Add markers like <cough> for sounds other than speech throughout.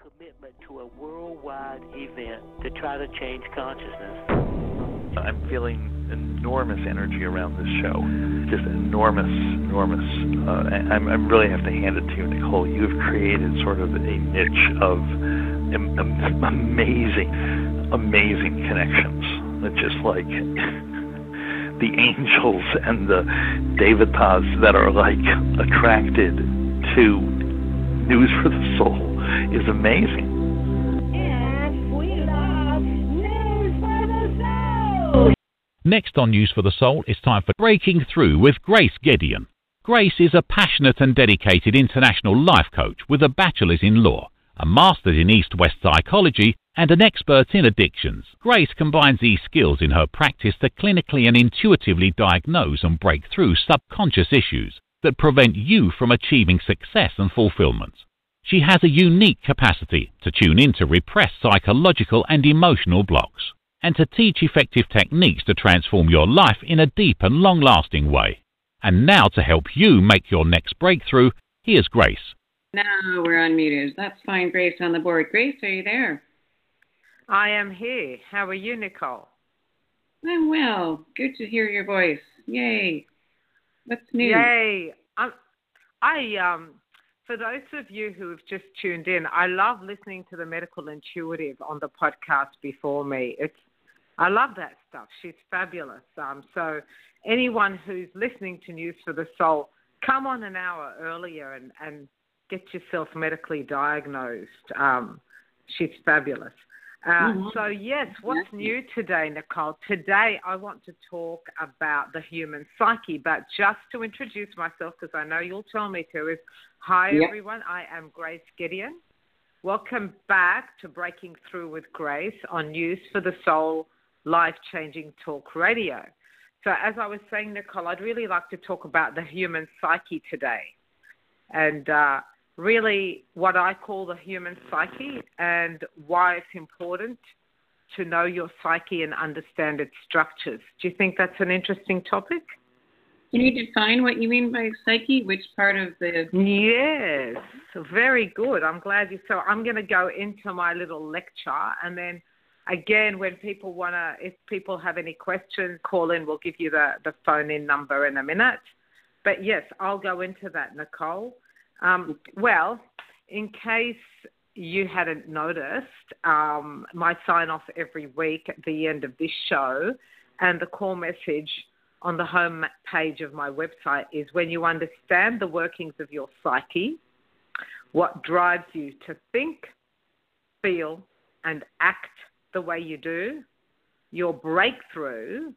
commitment to a worldwide event to try to change consciousness. I'm feeling enormous energy around this show. Just enormous, enormous. Uh, I, I really have to hand it to you, Nicole. You've created sort of a niche of am- am- amazing, amazing connections. It's just like <laughs> the angels and the devatas that are like attracted to news for the soul is amazing. Next on News for the Soul, it's time for Breaking Through with Grace Gedeon. Grace is a passionate and dedicated international life coach with a bachelor's in law, a master's in East West psychology, and an expert in addictions. Grace combines these skills in her practice to clinically and intuitively diagnose and break through subconscious issues that prevent you from achieving success and fulfillment. She has a unique capacity to tune into repressed psychological and emotional blocks and to teach effective techniques to transform your life in a deep and long lasting way. And now, to help you make your next breakthrough, here's Grace. Now we're unmuted. That's fine, Grace on the board. Grace, are you there? I am here. How are you, Nicole? I'm well. Good to hear your voice. Yay. What's new? Yay. I'm, I um for those of you who have just tuned in, I love listening to the Medical Intuitive on the podcast before me. It's I love that stuff. She's fabulous. Um, so anyone who's listening to News for the Soul, come on an hour earlier and, and get yourself medically diagnosed. Um, she's fabulous. Uh, mm-hmm. So, yes, what's new today, Nicole? Today, I want to talk about the human psyche, but just to introduce myself, because I know you'll tell me to, is hi, yep. everyone. I am Grace Gedeon. Welcome back to Breaking Through with Grace on News for the Soul life changing talk radio. So, as I was saying, Nicole, I'd really like to talk about the human psyche today and uh, really what I call the human psyche and why it's important to know your psyche and understand its structures. Do you think that's an interesting topic? Can you define what you mean by psyche? Which part of the. Yes, very good. I'm glad you. So, I'm going to go into my little lecture and then again, when people want to, if people have any questions, call in. We'll give you the, the phone in number in a minute. But yes, I'll go into that, Nicole. Um, well, in case you hadn't noticed, um, my sign off every week at the end of this show and the call message on the home page of my website is when you understand the workings of your psyche, what drives you to think, feel, and act the way you do, your breakthrough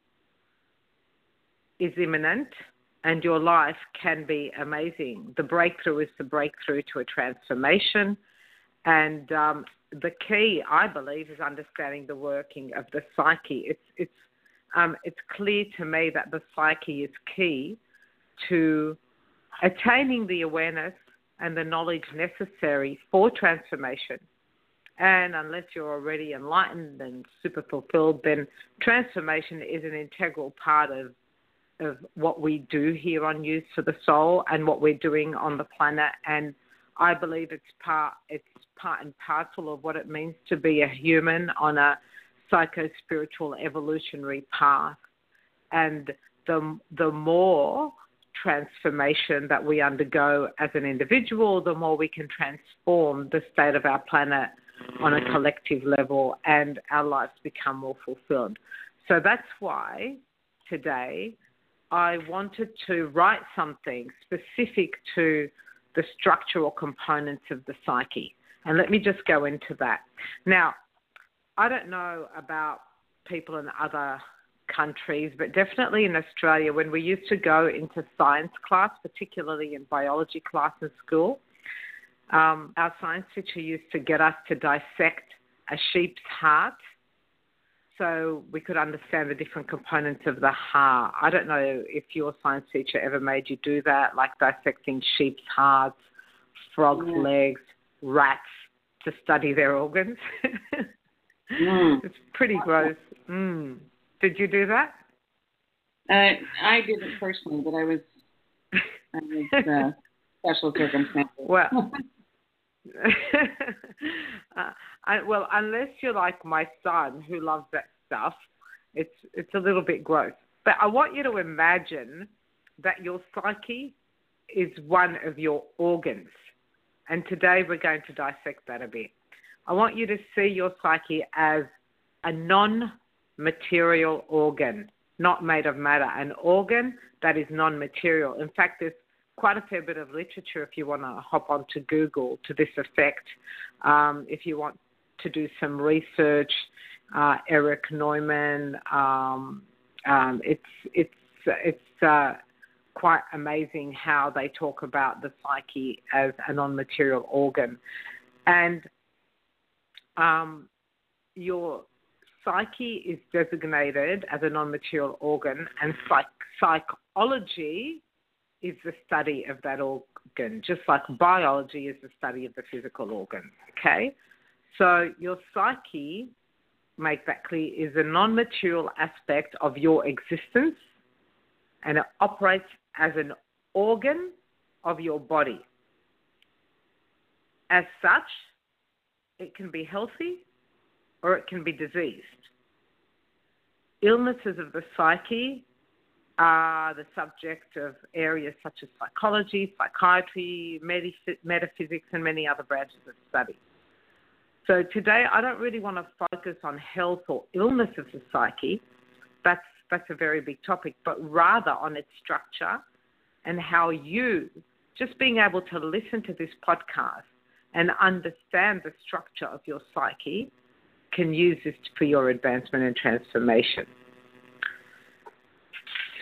is imminent and your life can be amazing. The breakthrough is the breakthrough to a transformation. And um, the key, I believe, is understanding the working of the psyche. It's, it's, um, it's clear to me that the psyche is key to attaining the awareness and the knowledge necessary for transformation and unless you're already enlightened and super fulfilled, then transformation is an integral part of of what we do here on News for the Soul and what we're doing on the planet. And I believe it's part it's part and parcel of what it means to be a human on a psycho spiritual evolutionary path. And the the more transformation that we undergo as an individual, the more we can transform the state of our planet on a collective level and our lives become more fulfilled. So that's why today I wanted to write something specific to the structural components of the psyche. And let me just go into that. Now, I don't know about people in other countries, but definitely in Australia, when we used to go into science class, particularly in biology class in school, um, our science teacher used to get us to dissect a sheep's heart so we could understand the different components of the heart. I don't know if your science teacher ever made you do that, like dissecting sheep's hearts, frogs' yeah. legs, rats to study their organs. mm. <laughs> It's pretty gross. Mm. Did you do that? Uh, I didn't personally, but I was, I was uh, special <laughs> circumstances. Well, <laughs> <laughs> Uh, I, well, unless you're like my son who loves that stuff, it's it's a little bit gross. But I want you to imagine that your psyche is one of your organs. And today we're going to dissect that a bit. I want you to see your psyche as a non material organ, not made of matter, an organ that is non material. In fact, there's quite a fair bit of literature if you want to hop onto Google to this effect. Um, if you want to do some research, uh, Erich Neumann, um, um, it's it's it's uh, quite amazing how they talk about the psyche as a non-material organ, and um, your psyche is designated as a non-material organ, and psych- psychology is the study of that organ, just like biology is the study of the physical organ. Okay, so your psyche, make that clear, is a non-material aspect of your existence, and it operates as an organ of your body. As such, it can be healthy or it can be diseased. Illnesses of the psyche are the subject of areas such as psychology, psychiatry, metaphysics, and many other branches of study. So today, I don't really want to focus on health or illness of the psyche. That's that's a very big topic, but rather on its structure and how you, just being able to listen to this podcast and understand the structure of your psyche, can use this for your advancement and transformation.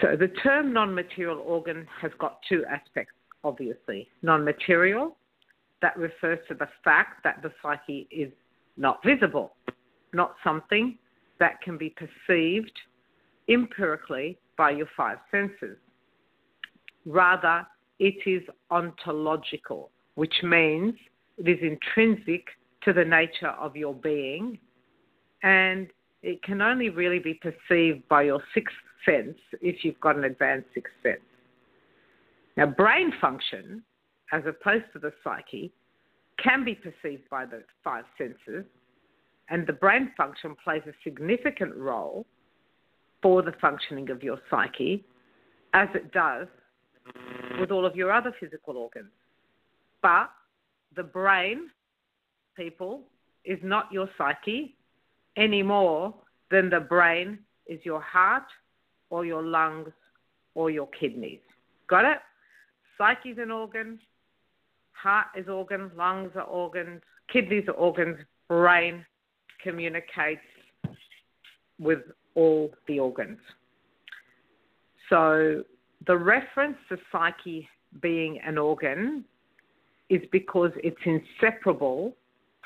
So the term non material organ has got two aspects, obviously. Non material, that refers to the fact that the psyche is not visible, not something that can be perceived empirically by your five senses. Rather, it is ontological, which means it is intrinsic to the nature of your being and it can only really be perceived by your sixth sense if you've got an advanced sixth sense. Now, brain function, as opposed to the psyche, can be perceived by the five senses, and the brain function plays a significant role for the functioning of your psyche, as it does with all of your other physical organs. But the brain, people, is not your psyche any more than the brain is your heart or your lungs or your kidneys. Got it? Psyche is an organ, heart is organ, lungs are organs, kidneys are organs, brain communicates with all the organs. So the reference to psyche being an organ is because it's inseparable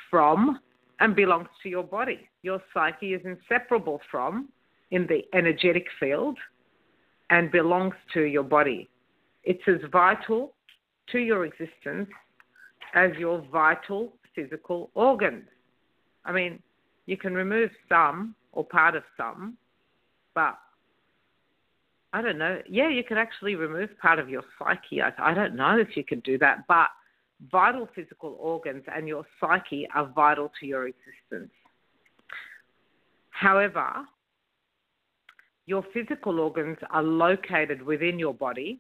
from and belongs to your body. Your psyche is inseparable from in the energetic field and belongs to your body. It's as vital to your existence as your vital physical organs. I mean, you can remove some or part of some, but I don't know. Yeah, you can actually remove part of your psyche. I, I don't know if you could do that, but vital physical organs and your psyche are vital to your existence. However, your physical organs are located within your body,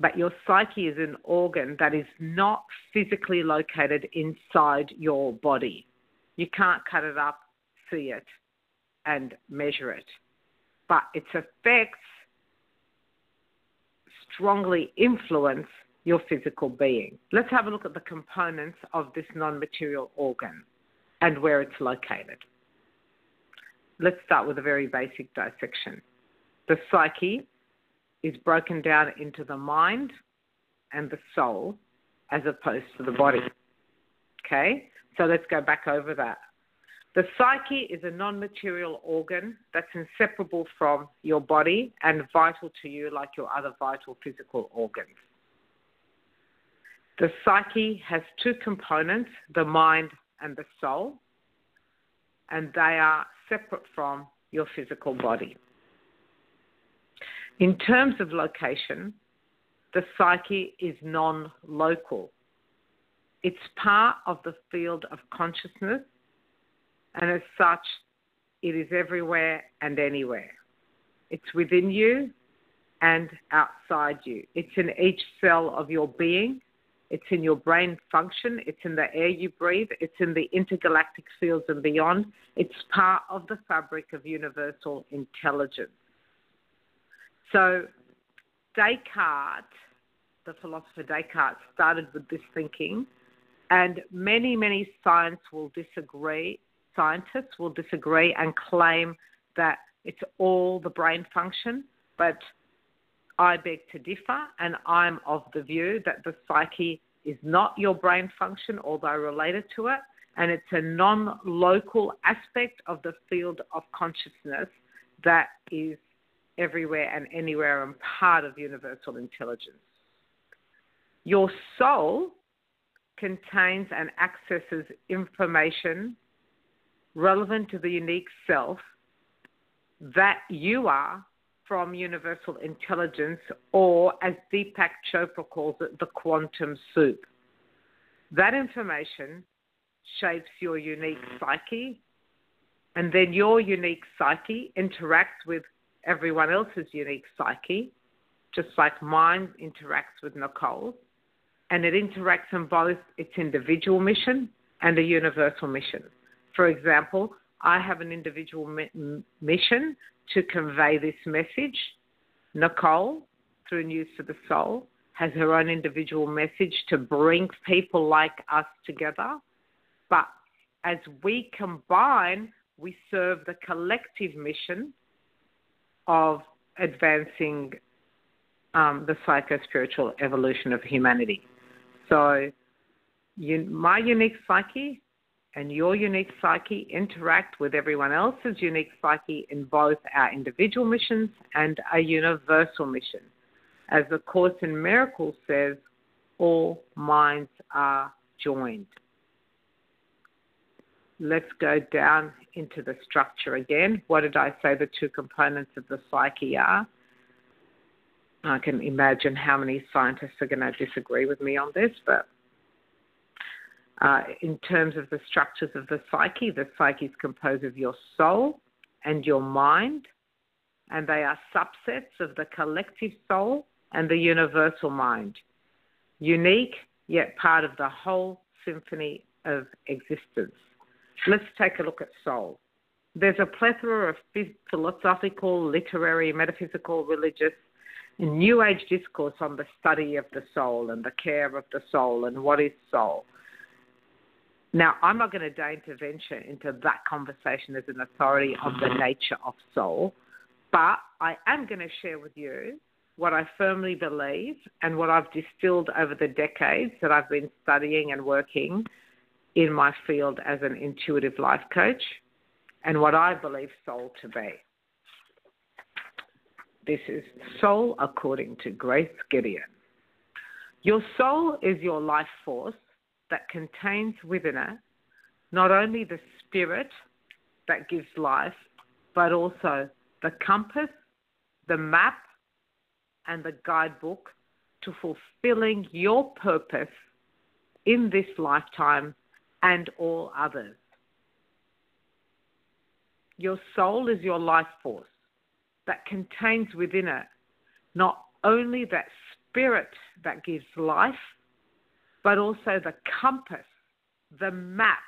but your psyche is an organ that is not physically located inside your body. You can't cut it up, see it, and measure it. But its effects strongly influence your physical being. Let's have a look at the components of this non material organ and where it's located. Let's start with a very basic dissection. The psyche is broken down into the mind and the soul as opposed to the body. Okay? So let's go back over that. The psyche is a non material organ that's inseparable from your body and vital to you like your other vital physical organs. The psyche has two components the mind and the soul, and they are separate from your physical body. In terms of location, the psyche is non local. It's part of the field of consciousness, and as such, it is everywhere and anywhere. It's within you and outside you. It's in each cell of your being. It's in your brain function. It's in the air you breathe. It's in the intergalactic fields and beyond. It's part of the fabric of universal intelligence. So, Descartes, the philosopher Descartes, started with this thinking, and many, many science will disagree. Scientists will disagree and claim that it's all the brain function, but I beg to differ, and I'm of the view that the psyche is not your brain function, although related to it, and it's a non local aspect of the field of consciousness that is everywhere and anywhere and part of universal intelligence. Your soul contains and accesses information relevant to the unique self that you are from universal intelligence, or as Deepak Chopra calls it, the quantum soup. That information shapes your unique psyche, and then your unique psyche interacts with everyone else's unique psyche, just like mine interacts with Nicole's, and it interacts in both its individual mission and a universal mission. For example, I have an individual mission to convey this message. Nicole, through News for the Soul, has her own individual message to bring people like us together. But as we combine, we serve the collective mission of advancing um, the psycho spiritual evolution of humanity. So, you, my unique psyche and your unique psyche interact with everyone else's unique psyche in both our individual missions and a universal mission. As the Course in Miracles says, all minds are joined. Let's go down into the structure again. What did I say the two components of the psyche are? I can imagine how many scientists are going to disagree with me on this, but uh, in terms of the structures of the psyche, the psyche is composed of your soul and your mind, and they are subsets of the collective soul and the universal mind. Unique, yet part of the whole symphony of existence. Let's take a look at soul. There's a plethora of philosophical, literary, metaphysical, religious, and New Age discourse on the study of the soul and the care of the soul and what is soul. Now, I'm not going to deign to venture into that conversation as an authority on the nature of soul, but I am going to share with you what I firmly believe and what I've distilled over the decades that I've been studying and working in my field as an intuitive life coach and what I believe soul to be. This is soul according to Grace Gedeon. Your soul is your life force that contains within it not only the spirit that gives life, but also the compass, the map, and the guidebook to fulfilling your purpose in this lifetime and all others. Your soul is your life force that contains within it not only that spirit that gives life, but also the compass, the map,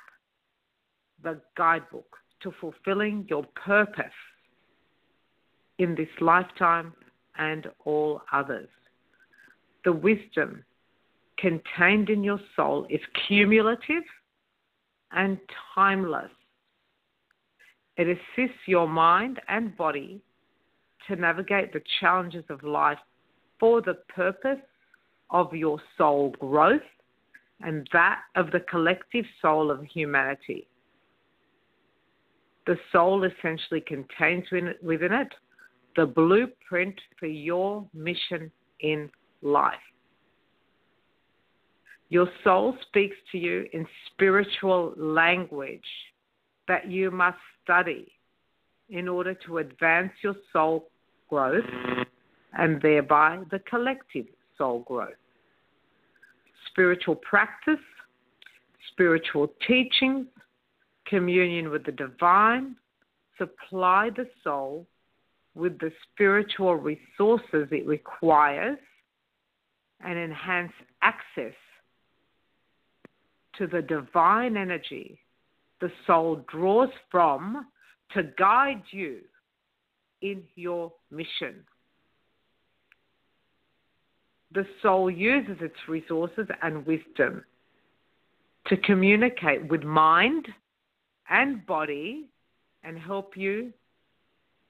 the guidebook to fulfilling your purpose in this lifetime and all others. The wisdom contained in your soul is cumulative and timeless. It assists your mind and body to navigate the challenges of life for the purpose of your soul growth and that of the collective soul of humanity. The soul essentially contains within it the blueprint for your mission in life. Your soul speaks to you in spiritual language that you must study in order to advance your soul growth and thereby the collective soul growth spiritual practice spiritual teachings, communion with the divine, supply the soul with the spiritual resources it requires, and enhance access to the divine energy the soul draws from to guide you in your mission. The soul uses its resources and wisdom to communicate with mind and body and help you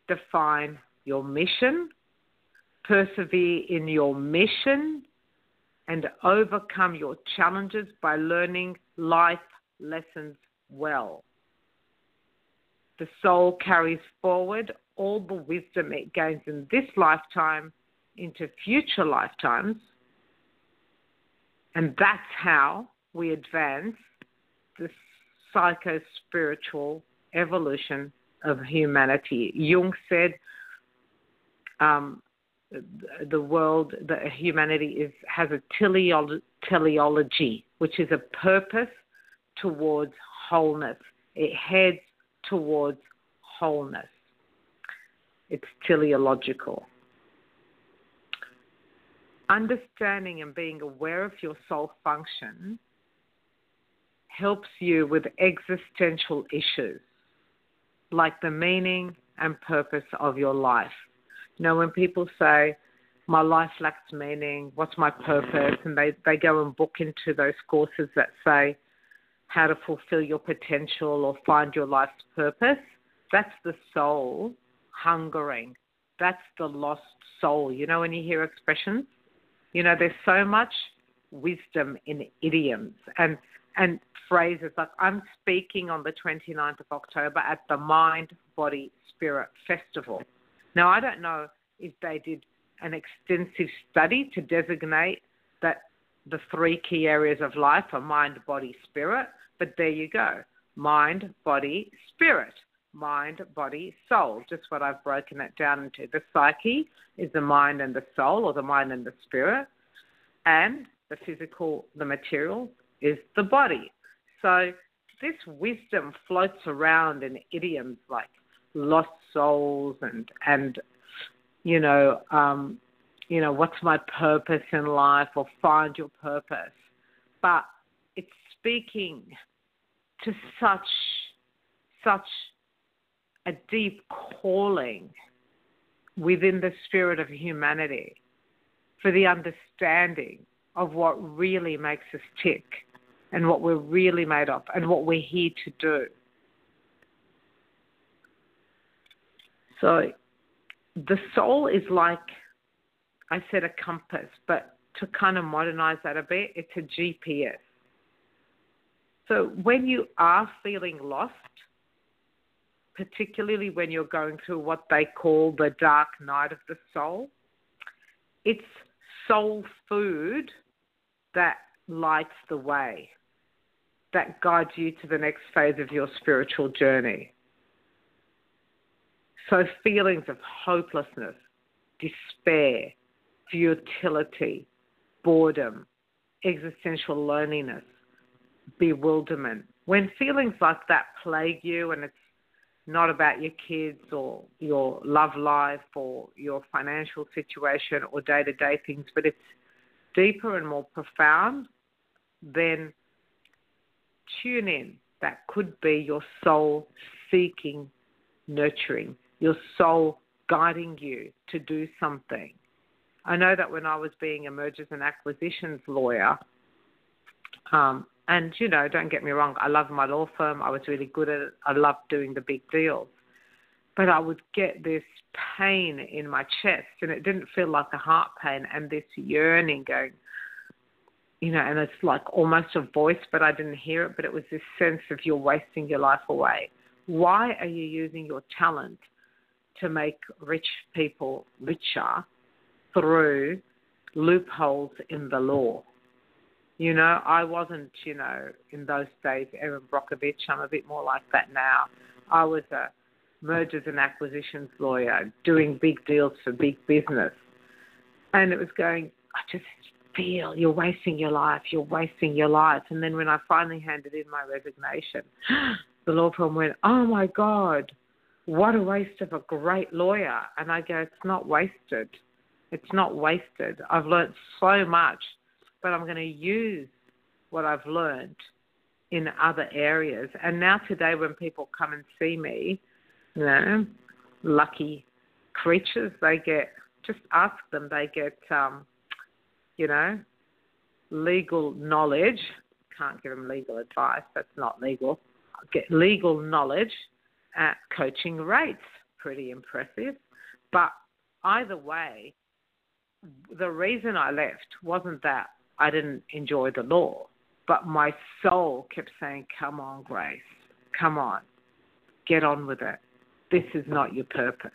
define your mission, persevere in your mission, and overcome your challenges by learning life lessons well. The soul carries forward all the wisdom it gains in this lifetime into future lifetimes, and that's how we advance the psycho spiritual evolution of humanity. Jung said um, the world, the humanity is has a teleology, which is a purpose towards wholeness. It heads towards wholeness. It's teleological. Understanding and being aware of your soul function helps you with existential issues like the meaning and purpose of your life. You know, when people say, my life lacks meaning, what's my purpose? And they, they go and book into those courses that say how to fulfill your potential or find your life's purpose. That's the soul hungering. That's the lost soul. You know, when you hear expressions, you know, there's so much wisdom in idioms and and phrases like I'm speaking on the 29th of October at the Mind Body Spirit Festival. Now I don't know if they did an extensive study to designate that the three key areas of life are mind, body, spirit, but there you go. Mind, body, spirit. Mind, body, soul. Just what I've broken it down into. The psyche is the mind and the soul, or the mind and the spirit. And the physical, the material, is the body. So this wisdom floats around in idioms like lost souls and and you know um, you know what's my purpose in life or find your purpose, but it's speaking to such such a deep calling within the spirit of humanity for the understanding of what really makes us tick and what we're really made of and what we're here to do. So the soul is like, I said, a compass, but to kind of modernize that a bit, it's a GPS. So when you are feeling lost, particularly when you're going through what they call the dark night of the soul, it's soul food that lights the way, that guides you to the next phase of your spiritual journey. So, feelings of hopelessness, despair, futility, boredom, existential loneliness, bewilderment. When feelings like that plague you and it's not about your kids or your love life or your financial situation or day to day things, but it's deeper and more profound, then tune in. That could be your soul seeking nurturing, your soul guiding you to do something. I know that when I was being a mergers and acquisitions lawyer, um, and you know, don't get me wrong, I love my law firm. I was really good at it. I loved doing the big deals, but I would get this pain in my chest, and it didn't feel like a heart pain, and this yearning going, you know, and it's like almost a voice, but I didn't hear it, but it was this sense of you're wasting your life away. Why are you using your talent to make rich people richer through loopholes in the law? You know, I wasn't, you know, in those days Erin Brockovich. I'm a bit more like that now. I was a mergers and acquisitions lawyer doing big deals for big business. And it was going, I just feel you're wasting your life, you're wasting your life. And then when I finally handed in my resignation, <gasps> the law firm went, Oh my God, what a waste of a great lawyer. And I go, It's not wasted. It's not wasted. I've learned so much, but I'm going to use what I've learned in other areas. And now today, when people come and see me, you know, lucky creatures, they get just ask them. They get, um, you know, legal knowledge. Can't give them legal advice. That's not legal. Get legal knowledge at coaching rates. Pretty impressive. But either way, the reason I left wasn't that I didn't enjoy the law, but my soul kept saying, Come on, Grace, come on, get on with it. This is not your purpose.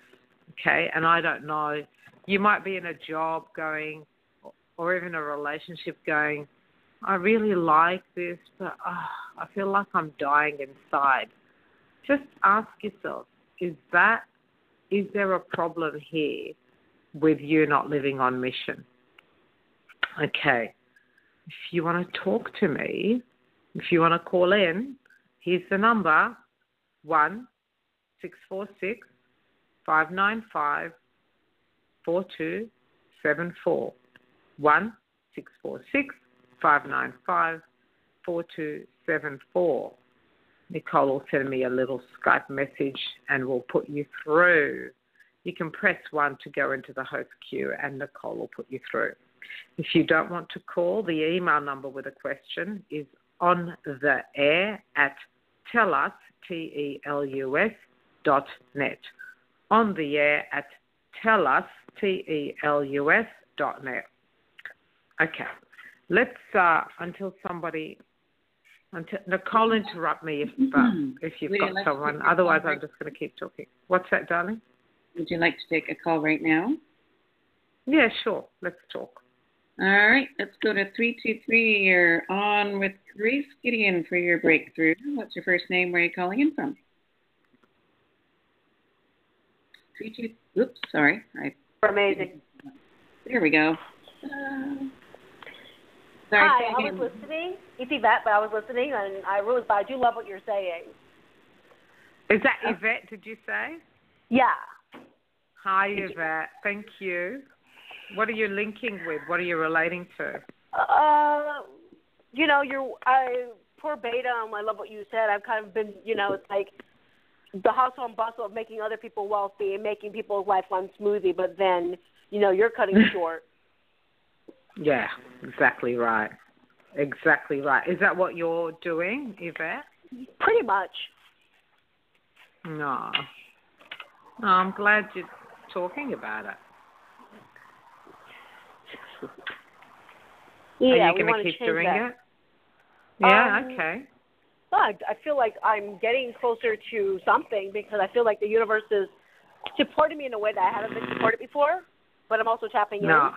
Okay? And I don't know, you might be in a job going, or even a relationship going, I really like this, but oh, I feel like I'm dying inside. Just ask yourself, is that, is there a problem here with you not living on mission? Okay if you want to talk to me, if you want to call in, here's the number one six four six five nine five four two seven four. One six four six five nine five four two seven four. Nicole will send me a little Skype message and we'll put you through. You can press one to go into the host queue and Nicole will put you through. If you don't want to call, the email number with a question is on the air at telus, T-E-L-U-S, dot net. On the air at telus, T-E-L-U-S, dot net. Okay. Let's, uh, until somebody, until, Nicole, interrupt me if, uh, if you've Would got like someone. Otherwise, I'm just going to keep talking. What's that, darling? Would you like to take a call right now? Yeah, sure. Let's talk. All right, let's go to 323. You're on with Grace Gedeon for your breakthrough. What's your first name? Where are you calling in from? Three two. Oops, sorry. I, Amazing. there we go. Uh, sorry. Hi, I was again. listening. It's Yvette, but I was listening, and I really, but I do love what you're saying. Is that Yvette, did you say? Yeah. Hi, Yvette. Thank you. What are you linking with? What are you relating to? Uh, you know, you're I poor beta. Um, I love what you said. I've kind of been, you know, it's like the hustle and bustle of making other people wealthy and making people's life run smoothly, but then, you know, you're cutting <laughs> short. Yeah, exactly right. Exactly right. Is that what you're doing, Yvette? Pretty much. No. No, I'm glad you're talking about it. Yeah, Are you going to keep doing that. it? Yeah, Um, okay. But I feel like I'm getting closer to something because I feel like the universe is supporting me in a way that I haven't been supported before. But I'm also tapping No.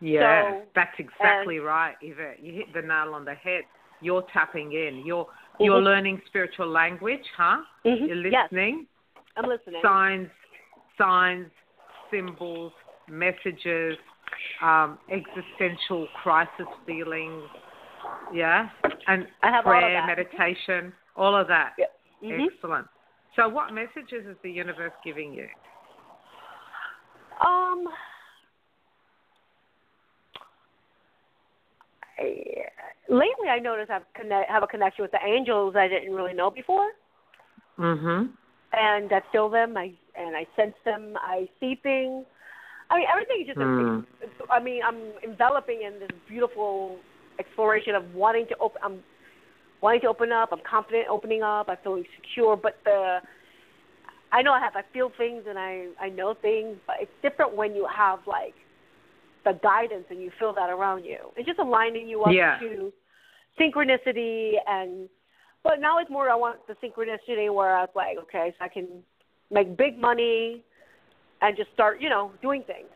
Yeah, So, that's exactly right, Yvette. You hit the nail on the head. You're tapping in. You're in. you're learning spiritual language, huh? Mhm. You're Yes, listening. I'm listening. signs, signs, symbols, messages, um, existential crisis feelings, yeah, and I have all prayer, that. meditation, all of that. Yeah. Mhm. Excellent. So, what messages is the universe giving you? Um, I, lately I noticed I've connect, have a connection with the angels I didn't really know before, Mm-hmm. and I feel them. I and I sense them. I see things. I mean, everything is just. Hmm. I mean, I'm enveloping in this beautiful exploration of wanting to open. I'm wanting to open up. I'm confident opening up. I feel secure, but the I know I have. I feel things and I I know things, but it's different when you have like the guidance and you feel that around you. It's just aligning you up Yeah. to synchronicity and. But now it's more. I want the synchronicity where I was like, okay, so I can make big money and just start, you know, doing things.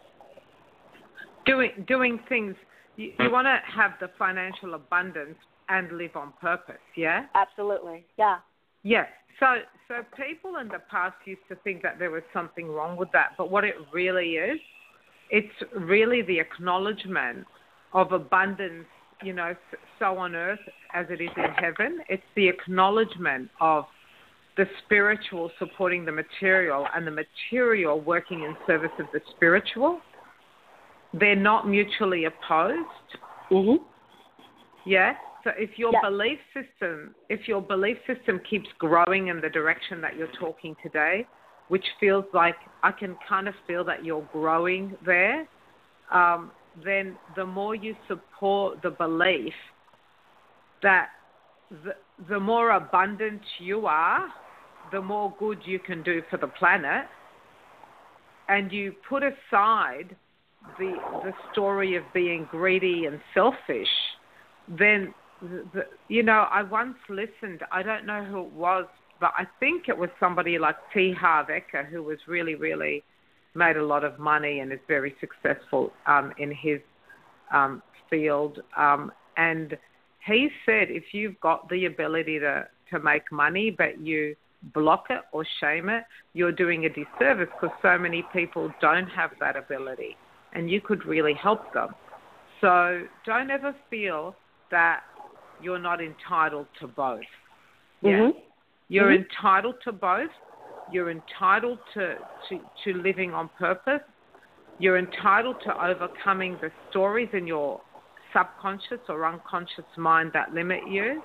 Doing doing things. You, you want to have the financial abundance and live on purpose. Yeah. Absolutely. Yeah. Yes. So so people in the past used to think that there was something wrong with that, but what it really is, it's really the acknowledgement of abundance, you know, so on earth as it is in heaven. It's the acknowledgement of the spiritual supporting the material and the material working in service of the spiritual. They're not mutually opposed. Mhm. Yeah. So if your Yeah. belief system, if your belief system keeps growing in the direction that you're talking today, which feels like I can kind of feel that you're growing there, um, then the more you support the belief that the, the more abundant you are, the more good you can do for the planet, and you put aside the the story of being greedy and selfish, then the, you know I once listened. I don't know who it was, but I think it was somebody like T. Harv Eker who was really really made a lot of money and is very successful um, in his um, field. Um, and he said if you've got the ability to to make money, but you block it or shame it, you're doing a disservice because so many people don't have that ability and you could really help them. So don't ever feel that you're not entitled to both. Yeah. Mhm. You're Mhm. entitled to both. You're entitled to, to, to living on purpose. You're entitled to overcoming the stories in your subconscious or unconscious mind that limit you.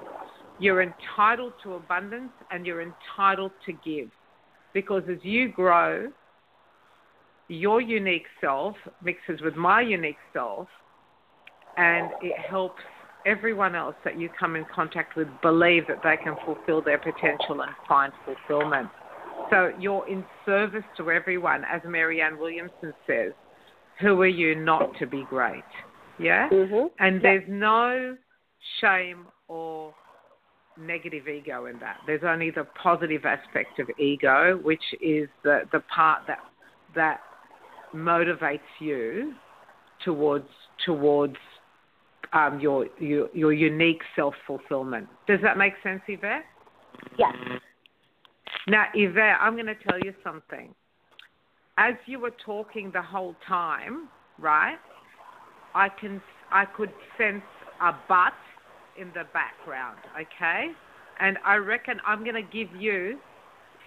You're entitled to abundance and you're entitled to give. Because as you grow, your unique self mixes with my unique self and it helps everyone else that you come in contact with believe that they can fulfill their potential and find fulfillment. So you're in service to everyone, as Marianne Williamson says. Who are you not to be great? Yeah? Mhm. And Yeah. there's no shame negative ego in that. There's only the positive aspect of ego, which is the, the part that that motivates you towards towards um, your, your your unique self fulfillment. Does that make sense, Yvette? Yes. Now, Yvette, I'm going to tell you something. As you were talking the whole time, right? I can I could sense a but in the background, okay? And I reckon I'm going to give you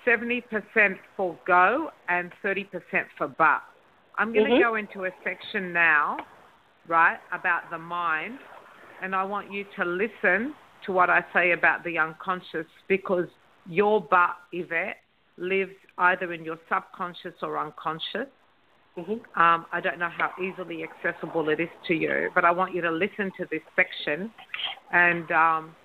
70% for go and 30% for but. I'm going to Mhm. go into a section now, right, about the mind, and I want you to listen to what I say about the unconscious because your but, Yvette, lives either in your subconscious or unconscious. Mhm. Um, I don't know how easily accessible it is to you, but I want you to listen to this section, and um,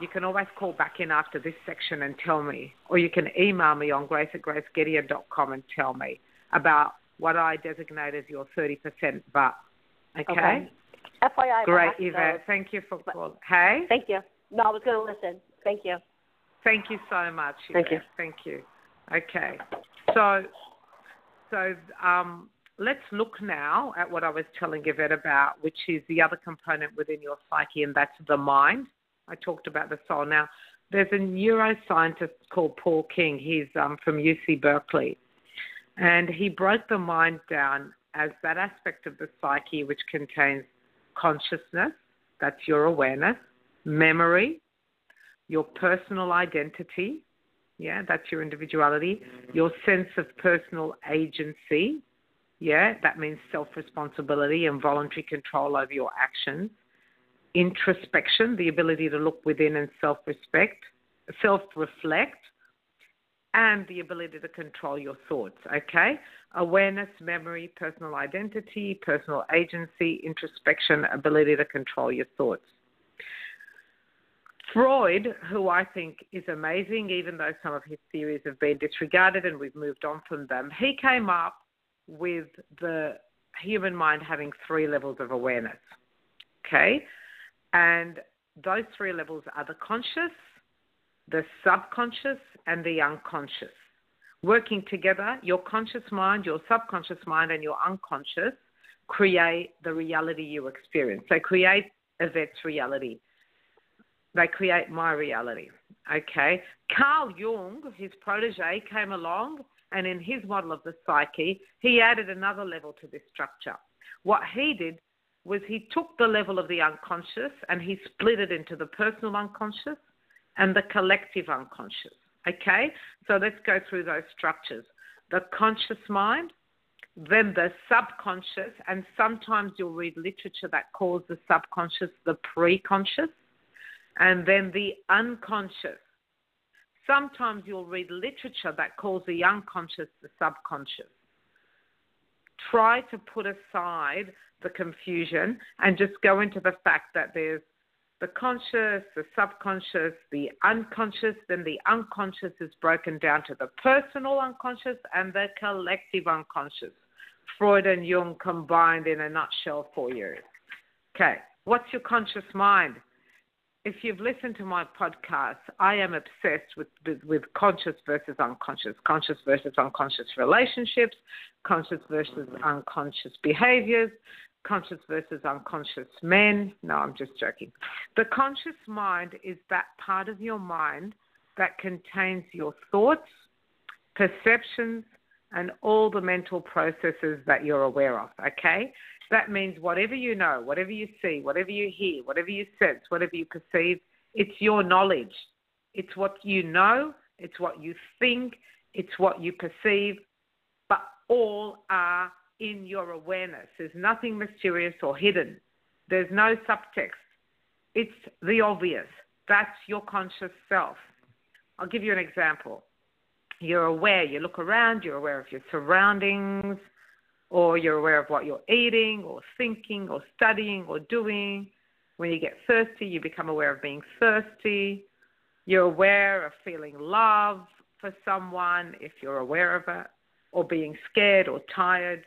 you can always call back in after this section and tell me, or you can email me on grace at gracegedeon.com and tell me about what I designate as your 30% but. Okay? Okay. FYI. Great, Yvette. Thank you for calling. Hey? Thank you. No, I was going to listen. Thank you. Thank you so much. Thank Yvette. Thank you. Okay. So, so um, let's look now at what I was telling Yvette about, which is the other component within your psyche, and that's the mind. I talked about the soul. Now, there's a neuroscientist called Paul King. He's um, from UC Berkeley, and he broke the mind down as that aspect of the psyche which contains consciousness, that's your awareness, memory, your personal identity, yeah, that's your individuality, your sense of personal agency, yeah, that means self responsibility and voluntary control over your actions, introspection, the ability to look within and self respect, self reflect, and the ability to control your thoughts, okay? Awareness, memory, personal identity, personal agency, introspection, ability to control your thoughts. Freud, who I think is amazing, even though some of his theories have been disregarded and we've moved on from them, he came up with the human mind having three levels of awareness. Okay? And those three levels are the conscious, the subconscious, and the unconscious. Working together, your conscious mind, your subconscious mind, and your unconscious create the reality you experience. So create Yvette's reality they create my reality. Okay. Carl Jung, his protege, came along and in his model of the psyche, he added another level to this structure. What he did, was he took the level of the unconscious and he split it into the personal unconscious and the collective unconscious. Okay? So let's go through those structures. The conscious mind, then the subconscious, and sometimes you'll read literature that calls the subconscious the preconscious, and then the unconscious. Sometimes you'll read literature that calls the unconscious the subconscious. Try to put aside the confusion and just go into the fact that there's the conscious, the subconscious, the unconscious, then the unconscious is broken down to the personal unconscious and the collective unconscious. Freud and Jung combined in a nutshell for you. Okay, what's your conscious mind? If you've listened to my podcast, I am obsessed with, with, with conscious versus unconscious, conscious versus unconscious relationships, conscious versus unconscious behaviors, conscious versus unconscious men. No, I'm just joking. The conscious mind is that part of your mind that contains your thoughts, perceptions, and all the mental processes that you're aware of, okay? That means whatever you know, whatever you see, whatever you hear, whatever you sense, whatever you perceive, it's your knowledge. It's what you know, it's what you think, it's what you perceive, but all are in your awareness. There's nothing mysterious or hidden. There's no subtext. It's the obvious. That's your conscious self. I'll give you an example. You're aware, you look around, you're aware of your surroundings, or you're aware of what you're eating, or thinking, or studying, or doing. When you get thirsty, you become aware of being thirsty. You're aware of feeling love for someone if you're aware of it, or being scared or tired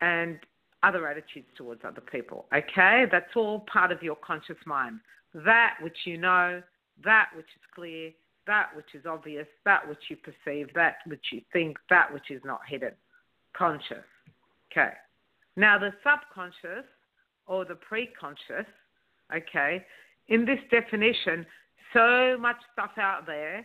and other attitudes towards other people. Okay? That's all part of your conscious mind. That which you know, that which is clear, that which is obvious, that which you perceive, that which you think, that which is not hidden. Conscious. Okay. Now, the subconscious or the preconscious, okay, in this definition, so much stuff out there,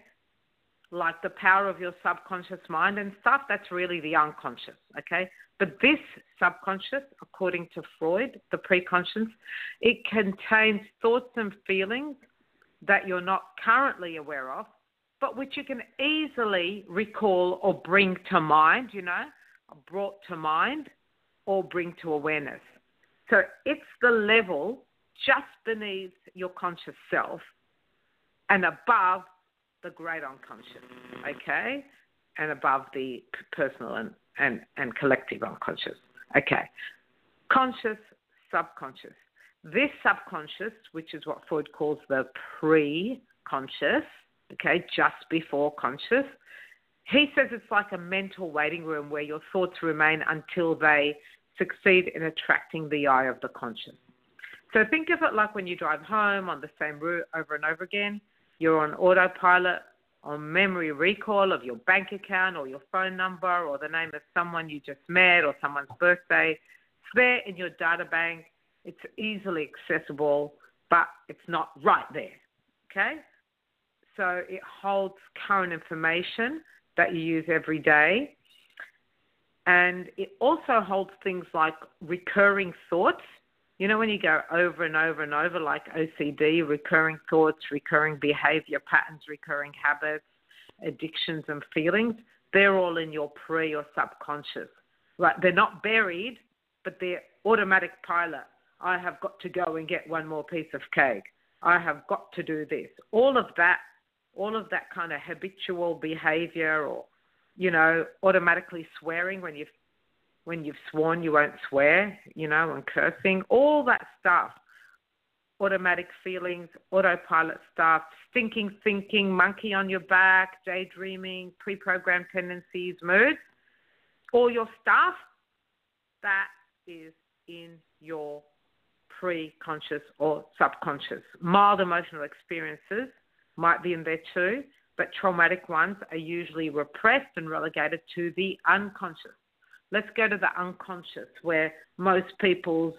like the power of your subconscious mind and stuff, that's really the unconscious, okay? But this subconscious, according to Freud, the preconscious, it contains thoughts and feelings that you're not currently aware of, but which you can easily recall or bring to mind, you know, brought to mind or bring to awareness. So it's the level just beneath your conscious self and above the great unconscious, okay? And above the personal and and, and collective unconscious. Okay. Conscious, subconscious. This subconscious, which is what Freud calls the pre conscious, okay, just before conscious, he says it's like a mental waiting room where your thoughts remain until they succeed in attracting the eye of the conscious. So think of it like when you drive home on the same route over and over again. You're on autopilot on memory recall of your bank account or your phone number or the name of someone you just met or someone's birthday. It's there in your data bank. It's easily accessible, but it's not right there. Okay? So it holds current information that you use every day. And it also holds things like recurring thoughts you know, when you go over and over and over, like OCD, recurring thoughts, recurring behavior patterns, recurring habits, addictions, and feelings, they're all in your pre or subconscious. Right? They're not buried, but they're automatic pilot. I have got to go and get one more piece of cake. I have got to do this. All of that, all of that kind of habitual behavior or, you know, automatically swearing when you've when you've sworn you won't swear, you know, and cursing, all that stuff. Automatic feelings, autopilot stuff, stinking thinking, monkey on your back, daydreaming, pre programmed tendencies, moods, all your stuff, that is in your pre conscious or subconscious. Mild emotional experiences might be in there too, but traumatic ones are usually repressed and relegated to the unconscious. Let's go to the unconscious, where most people's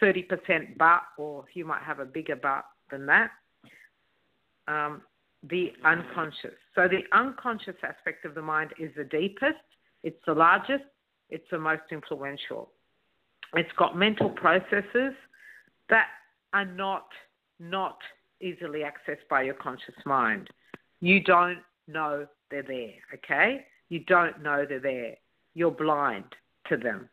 30% but, or you might have a bigger but than that. Um, the unconscious. So, the unconscious aspect of the mind is the deepest, it's the largest, it's the most influential. It's got mental processes that are not not easily accessed by your conscious mind. You don't know they're there, okay? You don't know they're there. You're blind to them.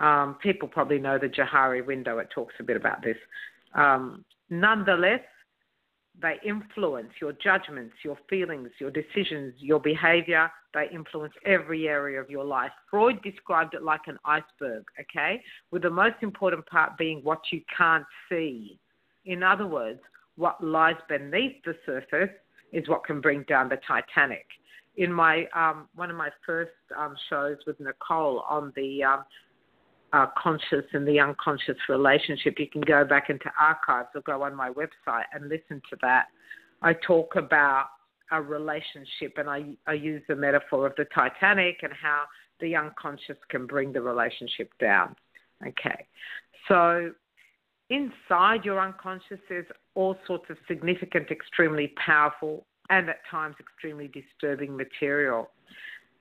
Um, people probably know the Johari window. It talks a bit about this. Um, nonetheless, they influence your judgments, your feelings, your decisions, your behavior. They influence every area of your life. Freud described it like an iceberg, okay? With the most important part being what you can't see. In other words, what lies beneath the surface is what can bring down the Titanic. In my um, one of my first um, shows with Nicole on the um, uh, conscious and the unconscious relationship, you can go back into archives or go on my website and listen to that. I talk about a relationship and I, I use the metaphor of the Titanic and how the unconscious can bring the relationship down. Okay, so inside your unconscious, there's all sorts of significant, extremely powerful, and at times extremely disturbing material.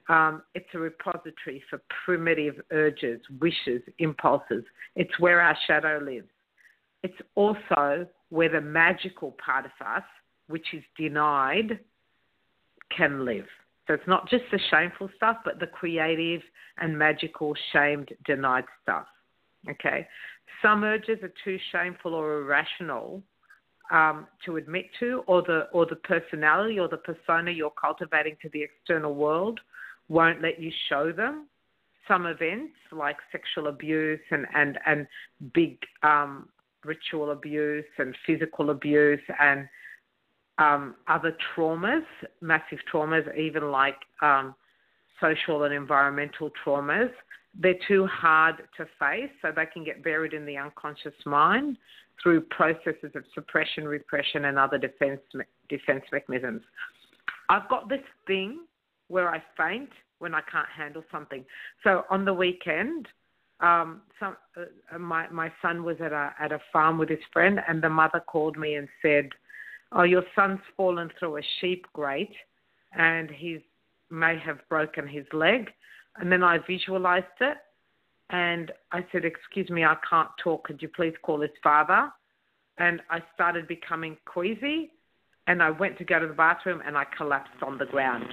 Um, it's a repository for primitive urges, wishes, impulses. It's where our shadow lives. It's also where the magical part of us, which is denied, can live. So it's not just the shameful stuff, but the creative and magical, shamed, denied stuff. Okay? Some urges are too shameful or irrational um, to admit to, or the or the personality or the persona you're cultivating to the external world won't let you show them. Some events like sexual abuse and and and big um, ritual abuse and physical abuse and um, other traumas, massive traumas, even like um, social and environmental traumas, they're too hard to face, so they can get buried in the unconscious mind through processes of suppression, repression, and other defense defense mechanisms. I've got this thing where I faint when I can't handle something. So on the weekend, um, some uh, my my son was at a at a farm with his friend, and the mother called me and said, "Oh, your son's fallen through a sheep grate, and he may have broken his leg." And then I visualized it and I said, Excuse me, I can't talk. Could you please call his father? And I started becoming queasy and I went to go to the bathroom and I collapsed on the ground.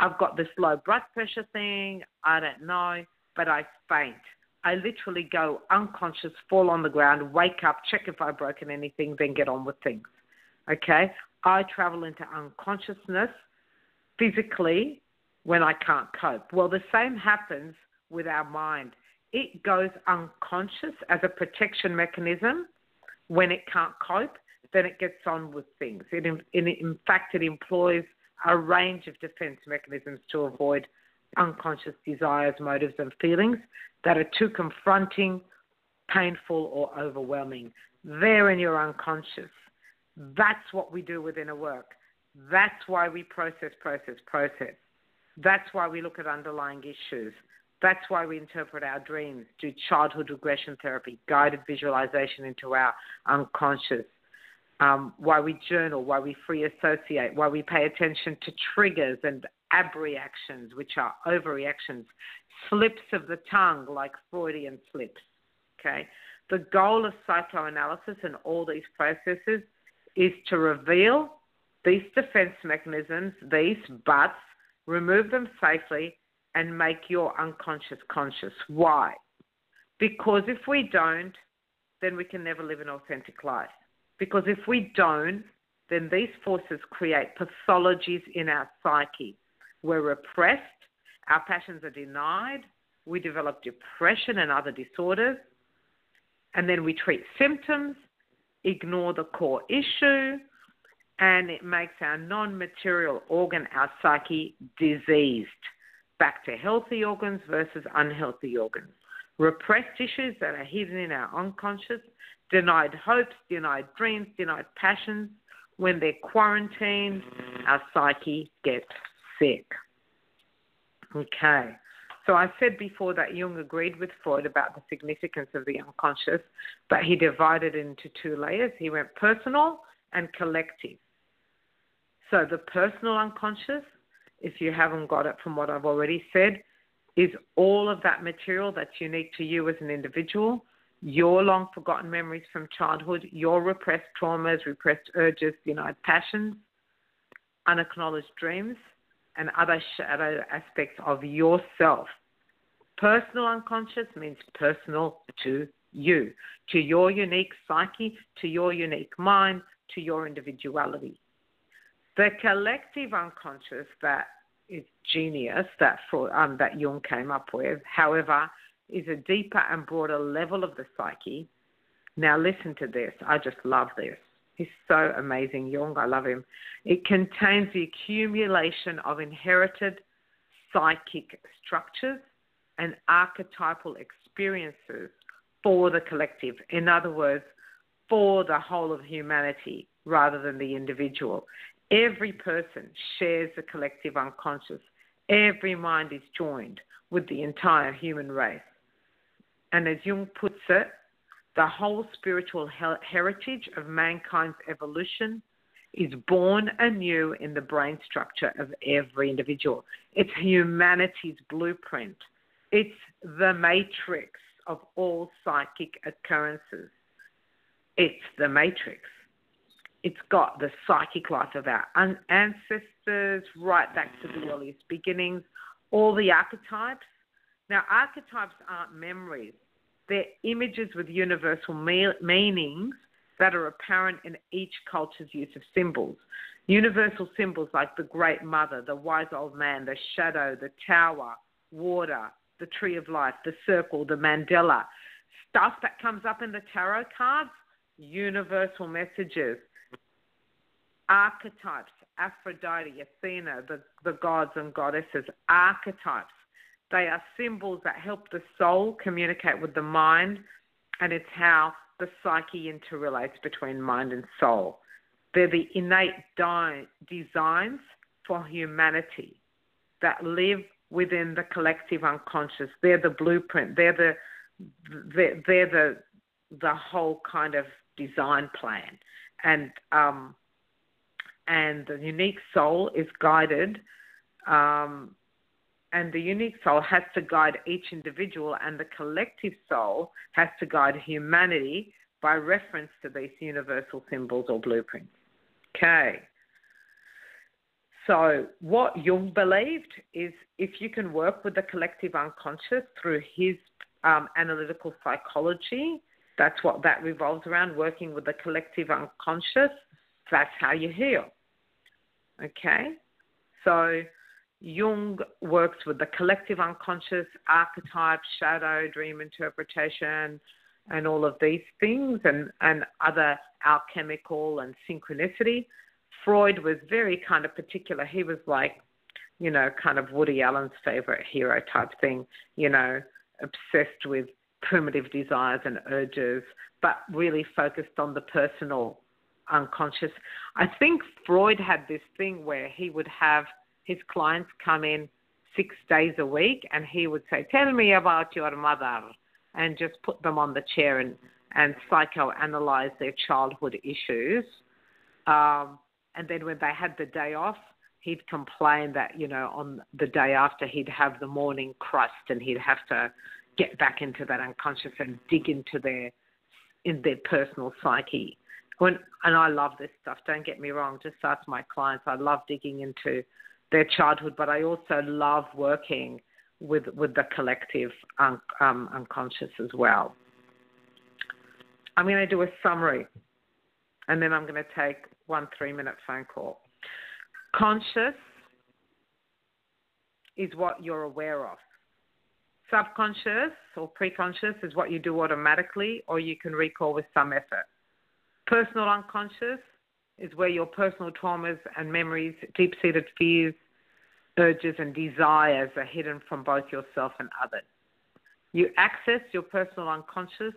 I've got this low blood pressure thing. I don't know, but I faint. I literally go unconscious, fall on the ground, wake up, check if I've broken anything, then get on with things. Okay? I travel into unconsciousness physically when I can't cope. Well, the same happens with our mind. It goes unconscious as a protection mechanism when it can't cope, then it gets on with things. It, in, in fact, it employs a range of defense mechanisms to avoid unconscious desires, motives, and feelings that are too confronting, painful, or overwhelming. They're in your unconscious. That's what we do within a work. That's why we process, process, process. That's why we look at underlying issues. That's why we interpret our dreams, do childhood regression therapy, guided visualization into our unconscious, um, why we journal, why we free associate, why we pay attention to triggers and abreactions, which are overreactions, slips of the tongue, like Freudian slips. Okay? The goal of psychoanalysis and all these processes is to reveal these defense mechanisms, these buts, remove them safely, and make your unconscious conscious. Why? Because if we don't, then we can never live an authentic life. Because if we don't, then these forces create pathologies in our psyche. We're repressed, our passions are denied, we develop depression and other disorders, and then we treat symptoms, ignore the core issue, and it makes our non material organ, our psyche, diseased. Back to healthy organs versus unhealthy organs. Repressed issues that are hidden in our unconscious, denied hopes, denied dreams, denied passions. When they're quarantined, our psyche gets sick. Okay. So I said before that Jung agreed with Freud about the significance of the unconscious, but he divided it into two layers. He went personal and collective. So the personal unconscious, if you haven't got it from what I've already said, is all of that material that's unique to you as an individual, your long forgotten memories from childhood, your repressed traumas, repressed urges, denied passions, unacknowledged dreams, and other shadow aspects of yourself. Personal unconscious means personal to you, to your unique psyche, to your unique mind, to your individuality. The collective unconscious that is genius that um, that Jung came up with, however, is a deeper and broader level of the psyche. Now listen to this. I just love this. He's so amazing, Jung. I love him. It contains the accumulation of inherited psychic structures and archetypal experiences for the collective. In other words, for the whole of humanity rather than the individual. Every person shares the collective unconscious. Every mind is joined with the entire human race. And as Jung puts it, the whole spiritual heritage of mankind's evolution is born anew in the brain structure of every individual. It's humanity's blueprint. It's the matrix of all psychic occurrences. It's the matrix. It's got the psychic life of our ancestors right back to the earliest beginnings, all the archetypes. Now, archetypes aren't memories, they're images with universal me- meanings that are apparent in each culture's use of symbols. Universal symbols like the Great Mother, the Wise Old Man, the Shadow, the Tower, water, the Tree of Life, the Circle, the Mandala. Stuff that comes up in the tarot cards, universal messages archetypes, Aphrodite, Athena, the, the gods and goddesses, archetypes. They are symbols that help the soul communicate with the mind, and it's how the psyche interrelates between mind and soul. They're the innate di- designs for humanity that live within the collective unconscious. They're the blueprint. They're the they're, they're the the whole kind of design plan. And um, and the unique soul is guided, um, and the unique soul has to guide each individual, and the collective soul has to guide humanity by reference to these universal symbols or blueprints. Okay. So, what Jung believed is if you can work with the collective unconscious through his um, analytical psychology, that's what that revolves around working with the collective unconscious, that's how you heal. Okay? So Jung works with the collective unconscious, archetype, shadow, dream interpretation, and all of these things, and, and other alchemical and synchronicity. Freud was very kind of particular. He was like, you know, kind of Woody Allen's favorite hero type thing, you know, obsessed with primitive desires and urges, but really focused on the personal unconscious. I think Freud had this thing where he would have his clients come in six days a week and he would say, Tell me about your mother, and just put them on the chair and, and psychoanalyze their childhood issues. Um, and then when they had the day off, he'd complain that, you know, on the day after he'd have the morning crust and he'd have to get back into that unconscious and dig into their in their personal psyche when and I love this stuff. Don't get me wrong. Just ask my clients. I love digging into their childhood, but I also love working with with the collective un, um, unconscious as well. I'm going to do a summary, and then I'm going to take one three minute phone call. Conscious is what you're aware of. Subconscious or preconscious is what you do automatically, or you can recall with some effort. Personal unconscious is where your personal traumas and memories, deep seated fears, urges, and desires are hidden from both yourself and others. You access your personal unconscious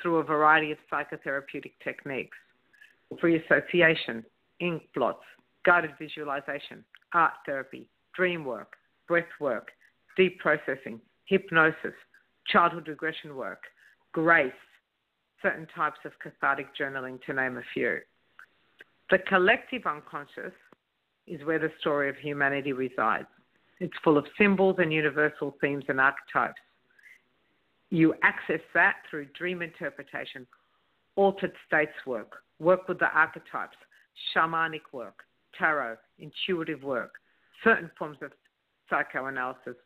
through a variety of psychotherapeutic techniques free association, ink blots, guided visualization, art therapy, dream work, breath work, deep processing, hypnosis, childhood regression work, grace, certain types of cathartic journaling, to name a few. The collective unconscious is where the story of humanity resides. It's full of symbols and universal themes and archetypes. You access that through dream interpretation, altered states work, work with the archetypes, shamanic work, tarot, intuitive work, certain forms of psychoanalysis,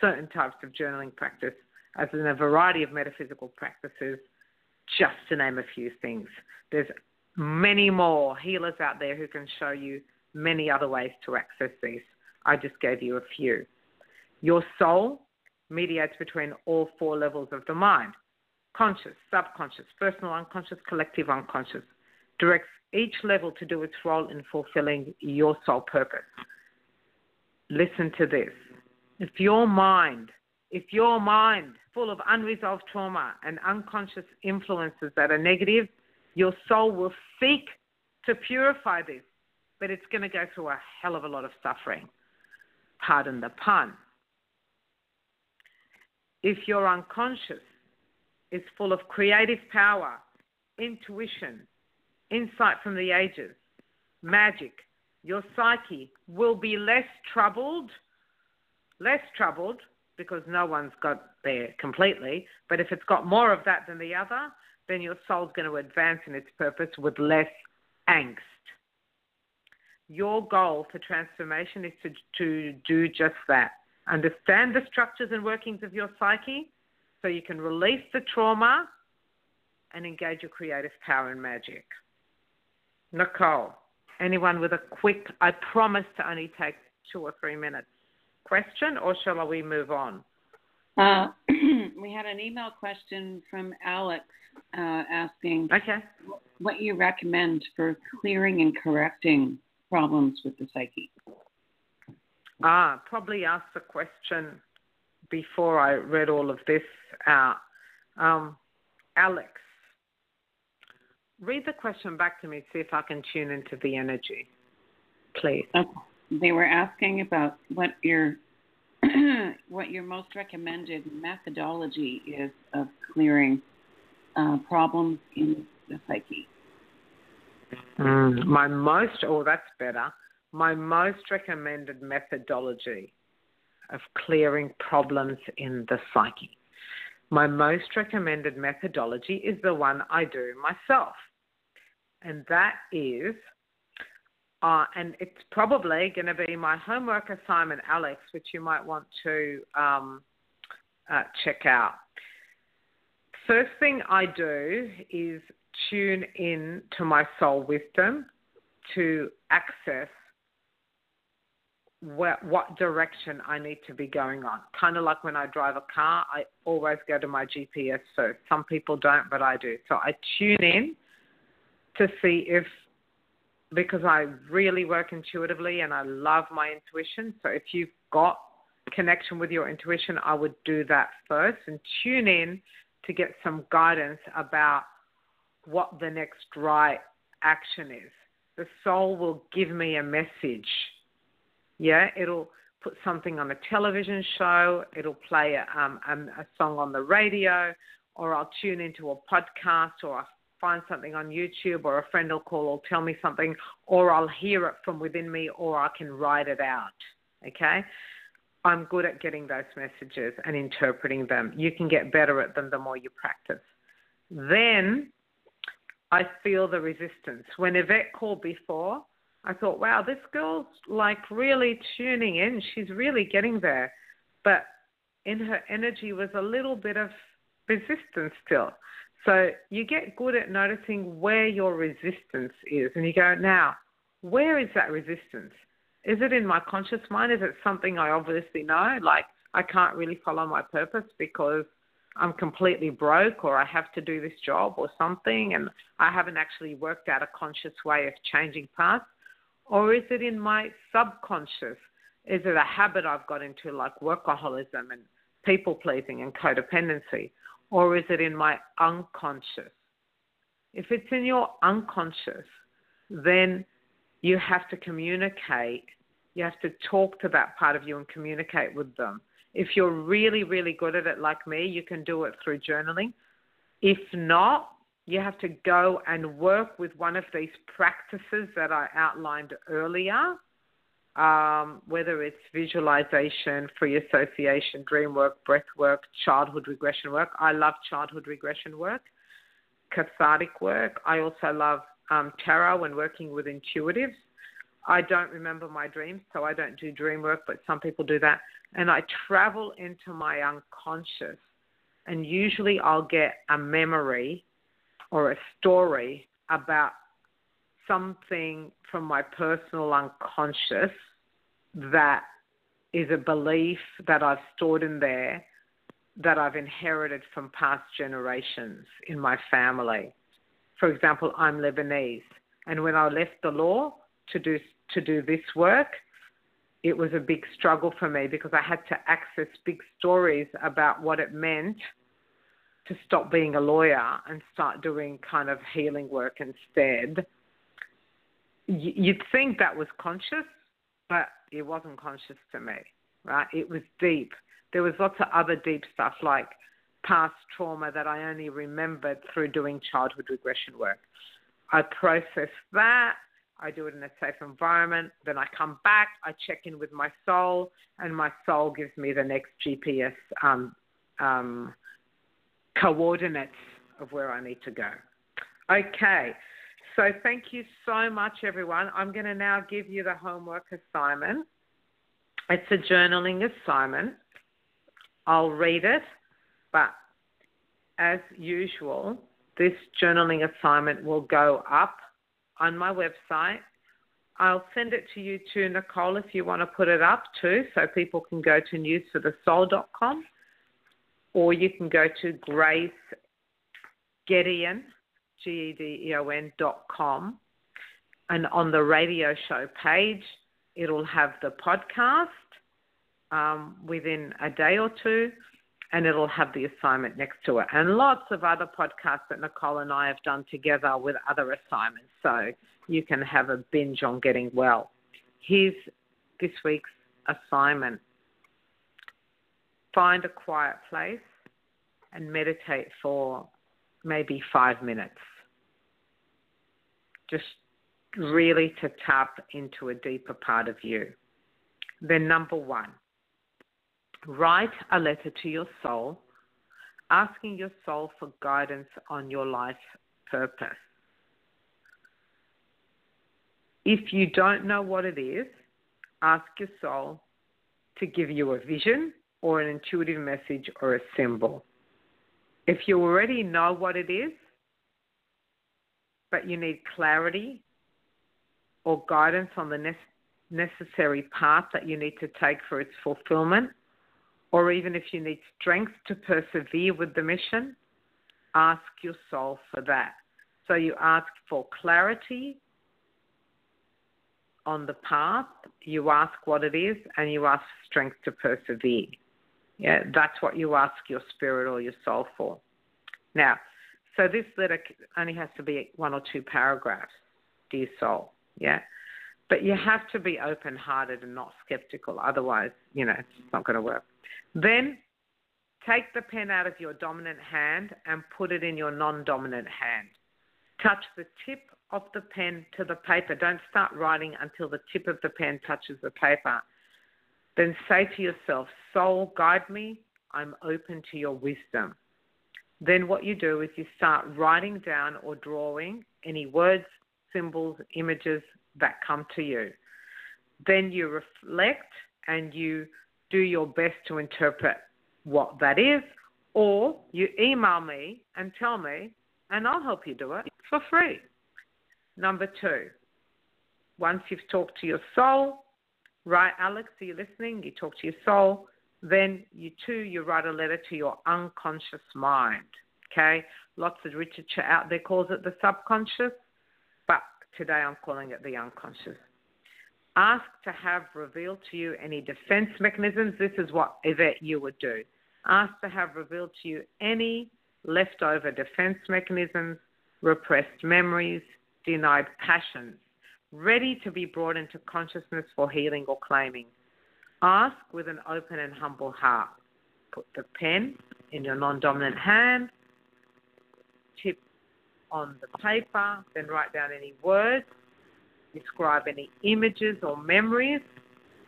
certain types of journaling practice, as in a variety of metaphysical practices, just to name a few things. There's many more healers out there who can show you many other ways to access these. I just gave you a few. Your soul mediates between all four levels of the mind conscious, subconscious, personal unconscious, collective unconscious, directs each level to do its role in fulfilling your soul purpose. Listen to this. If your mind, if your mind full of unresolved trauma and unconscious influences that are negative, your soul will seek to purify this, but it's going to go through a hell of a lot of suffering. Pardon the pun if your unconscious is full of creative power, intuition, insight from the ages, magic, your psyche will be less troubled, less troubled because no one's got there completely, but if it's got more of that than the other, then your soul's going to advance in its purpose with less angst. Your goal for transformation is to, to do just that Understand the structures and workings of your psyche so you can release the trauma and engage your creative power and magic. Nicole, anyone with a quick, I promise to only take two or three minutes question, or shall we move on? Uh, <clears throat> we had an email question from Alex uh, asking okay. what you recommend for clearing and correcting problems with the psyche. Ah, probably asked the question before I read all of this out. Um, Alex, read the question back to me, see if I can tune into the energy, please. Okay. They were asking about what your <clears throat> what your most recommended methodology is of clearing uh, problems in the psyche. Mm, my most, oh, that's better my most recommended methodology of clearing problems in the psyche. My most recommended methodology is the one I do myself. And that is, uh, and it's probably going to be my homework assignment, Alex, which you might want to um, uh, check out. First thing I do is tune in to my soul wisdom to access where, what direction I need to be going on. Kind of like when I drive a car, I always go to my GPS first. Some people don't, but I do. So I tune in to see if, because I really work intuitively and I love my intuition. So if you've got connection with your intuition, I would do that first and tune in to get some guidance about what the next right action is. The soul will give me a message yeah, it'll put something on a television show, it'll play a, um, a, a song on the radio, or I'll tune into a podcast, or I'll find something on YouTube, or a friend will call or tell me something, or I'll hear it from within me, or I can write it out. Okay? I'm good at getting those messages and interpreting them. You can get better at them the more you practice. Then I feel the resistance. When Yvette called before, I thought, wow, this girl's like really tuning in. She's really getting there. But in her energy was a little bit of resistance still. So you get good at noticing where your resistance is. And you go, now, where is that resistance? Is it in my conscious mind? Is it something I obviously know? Like, I can't really follow my purpose because I'm completely broke or I have to do this job or something and I haven't actually worked out a conscious way of changing paths. Or is it in my subconscious? Is it a habit I've got into like workaholism and people pleasing and codependency? Or is it in my unconscious? If it's in your unconscious, then you have to communicate. You have to talk to that part of you and communicate with them. If you're really, really good at it, like me, you can do it through journaling. If not, you have to go and work with one of these practices that I outlined earlier um, whether it's visualization, free association, dream work, breath work, childhood regression work. I love childhood regression work, cathartic work. I also love um, tarot and working with intuitives. I don't remember my dreams, so I don't do dream work, but some people do that. And I travel into my unconscious, and usually I'll get a memory or a story about something from my personal unconscious that is a belief that I've stored in there that I've inherited from past generations in my family. For example, I'm Lebanese, and when I left the law to do to do this work, it was a big struggle for me because I had to access big stories about what it meant to stop being a lawyer and start doing kind of healing work instead. You'd think that was conscious, but it wasn't conscious to me, right? It was deep. There was lots of other deep stuff like past trauma that I only remembered through doing childhood regression work. I process that. I do it in a safe environment. Then I come back. I check in with my soul, and my soul gives me the next GPS um, um, coordinates of where I need to go. Okay, so thank you so much, everyone. I'm going to now give you the homework assignment. It's a journaling assignment. I'll read it, but as usual, this journaling assignment will go up on my website. I'll send it to you too, Nicole, if you want to put it up too, so people can go to newsforthesoul.com or you can go to Grace Gedeon, G E D E O N dot com, and on the radio show page, it'll have the podcast um, within a day or two, and it'll have the assignment next to it, and lots of other podcasts that Nicole and I have done together with other assignments. So you can have a binge on getting well. Here's this week's assignment find a quiet place and meditate for maybe five minutes. Just really to tap into a deeper part of you. Then, number one, write a letter to your soul, asking your soul for guidance on your life purpose. If you don't know what it is, ask your soul to give you a vision or an intuitive message or a symbol. If you already know what it is, but you need clarity or guidance on the necessary path that you need to take for its fulfillment, or even if you need strength to persevere with the mission, ask your soul for that. So you ask for clarity on the path, you ask what it is, and you ask strength to persevere. Yeah, that's what you ask your spirit or your soul for. Now, so this letter only has to be one or two paragraphs, dear soul. Yeah. But you have to be open hearted and not skeptical. Otherwise, you know, it's not going to work. Then take the pen out of your dominant hand and put it in your non dominant hand. Touch the tip of the pen to the paper. Don't start writing until the tip of the pen touches the paper. Then say to yourself, Soul, guide me. I'm open to your wisdom. Then what you do is you start writing down or drawing any words, symbols, images that come to you. Then you reflect and you do your best to interpret what that is, or you email me and tell me, and I'll help you do it for free. Number two, once you've talked to your soul, right, Alex, are you listening? You talk to your soul. Then you too, you write a letter to your unconscious mind. Okay, lots of literature out there calls it the subconscious, but today I'm calling it the unconscious. Ask to have revealed to you any defense mechanisms. This is what Yvette you would do. Ask to have revealed to you any leftover defense mechanisms, repressed memories, denied passions, ready to be brought into consciousness for healing or claiming. Ask with an open and humble heart. Put the pen in your non dominant hand, tip on the paper, then write down any words, describe any images or memories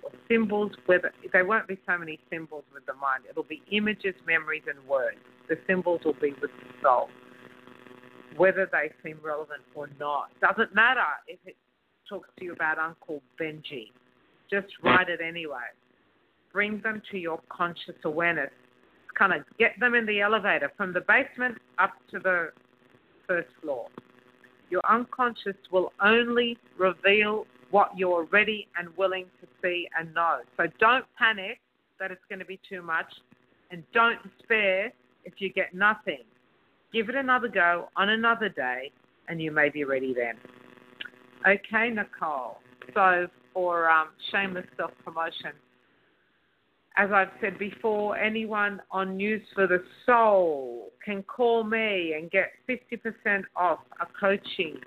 or symbols, whether there won't be so many symbols with the mind. It'll be images, memories, and words. The symbols will be with the soul, whether they seem relevant or not. Doesn't matter if it talks to you about Uncle Benji. Just write it anyway. Bring them to your conscious awareness. Kind of get them in the elevator from the basement up to the first floor. Your unconscious will only reveal what you're ready and willing to see and know. So don't panic that it's going to be too much and don't despair if you get nothing. Give it another go on another day and you may be ready then. Okay, Nicole. So for um, shameless self promotion, as I've said before, anyone on News for the Soul can call me and get 50% off a coaching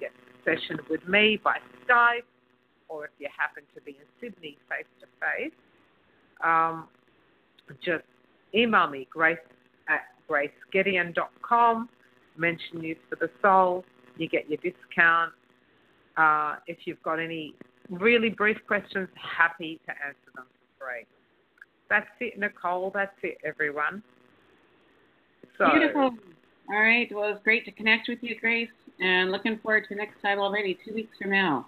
session with me by Skype, or if you happen to be in Sydney face to face, just email me, grace at gracegedeon.com, mention News for the Soul, you get your discount. Uh, if you've got any really brief questions, happy to answer them for free. That's it, Nicole. That's it, everyone. So, Beautiful. All right. Well, it's great to connect with you, Grace, and looking forward to next time already, two weeks from now.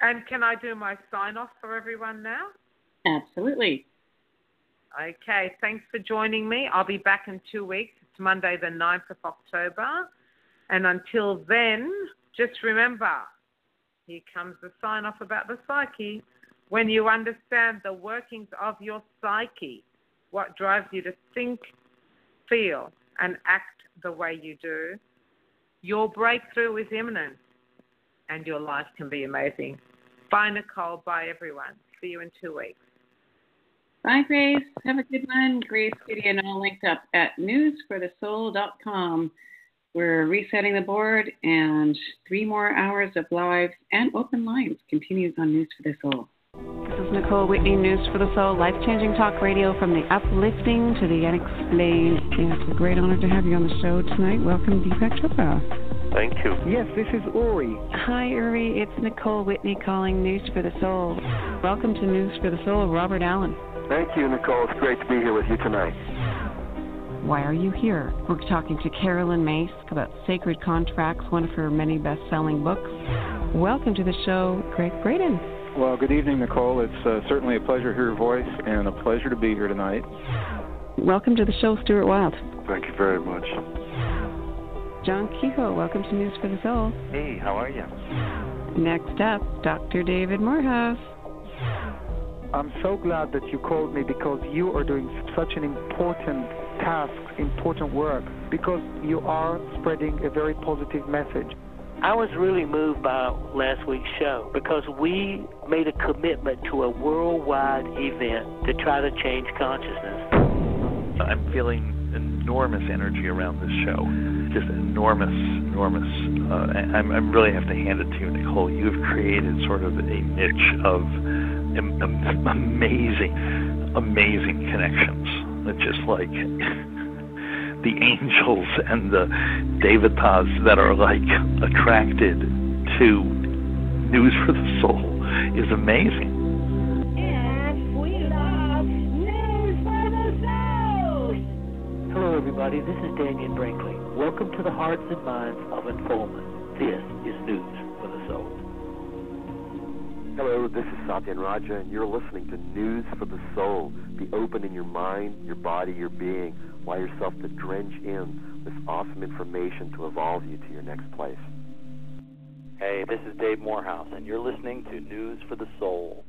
And can I do my sign off for everyone now? Absolutely. Okay. Thanks for joining me. I'll be back in two weeks. It's Monday, the 9th of October. And until then, just remember here comes the sign off about the psyche. When you understand the workings of your psyche, what drives you to think, feel, and act the way you do, your breakthrough is imminent and your life can be amazing. Bye, Nicole. Bye, everyone. See you in two weeks. Bye, Grace. Have a good one. Grace Gedeon all linked up at newsforthesoul.com. We're resetting the board, and three more hours of lives and open lines continues on News for the Soul. This is Nicole Whitney, News for the Soul, life changing talk radio from the uplifting to the unexplained. It's a great honor to have you on the show tonight. Welcome, Deepak Chopra. Thank you. Yes, this is Uri. Hi, Uri. It's Nicole Whitney calling News for the Soul. Welcome to News for the Soul, Robert Allen. Thank you, Nicole. It's great to be here with you tonight. Why are you here? We're talking to Caroline Myss about Sacred Contracts, one of her many best selling books. Welcome to the show, Gregg Braden. Well, good evening, Nicole. It's uh, certainly a pleasure to hear your voice and a pleasure to be here tonight. Welcome to the show, Stuart Wilde. Thank you very much. John Kehoe, welcome to News for the Soul. Hey, how are you? Next up, Dr. David Morehouse. I'm so glad that you called me because you are doing such an important task, important work, because you are spreading a very positive message. I was really moved by last week's show because we made a commitment to a worldwide event to try to change consciousness. I'm feeling enormous energy around this show. Just enormous, enormous. Uh, I'm, I really have to hand it to you, Nicole. You've created sort of a niche of am- am- amazing, amazing connections. It's just like <laughs> the angels and the devatas that are like attracted to News for the Soul is amazing. Hello, everybody. This is Dannion Brinkley. Welcome to the hearts and minds of Unfoldment. This is News for the Soul. Hello, this is Satyen Raja, and you're listening to News for the Soul. Be open in your mind, your body, your being. Allow yourself to drench in this awesome information to evolve you to your next place. Hey, this is Dave Morehouse, and you're listening to News for the Soul.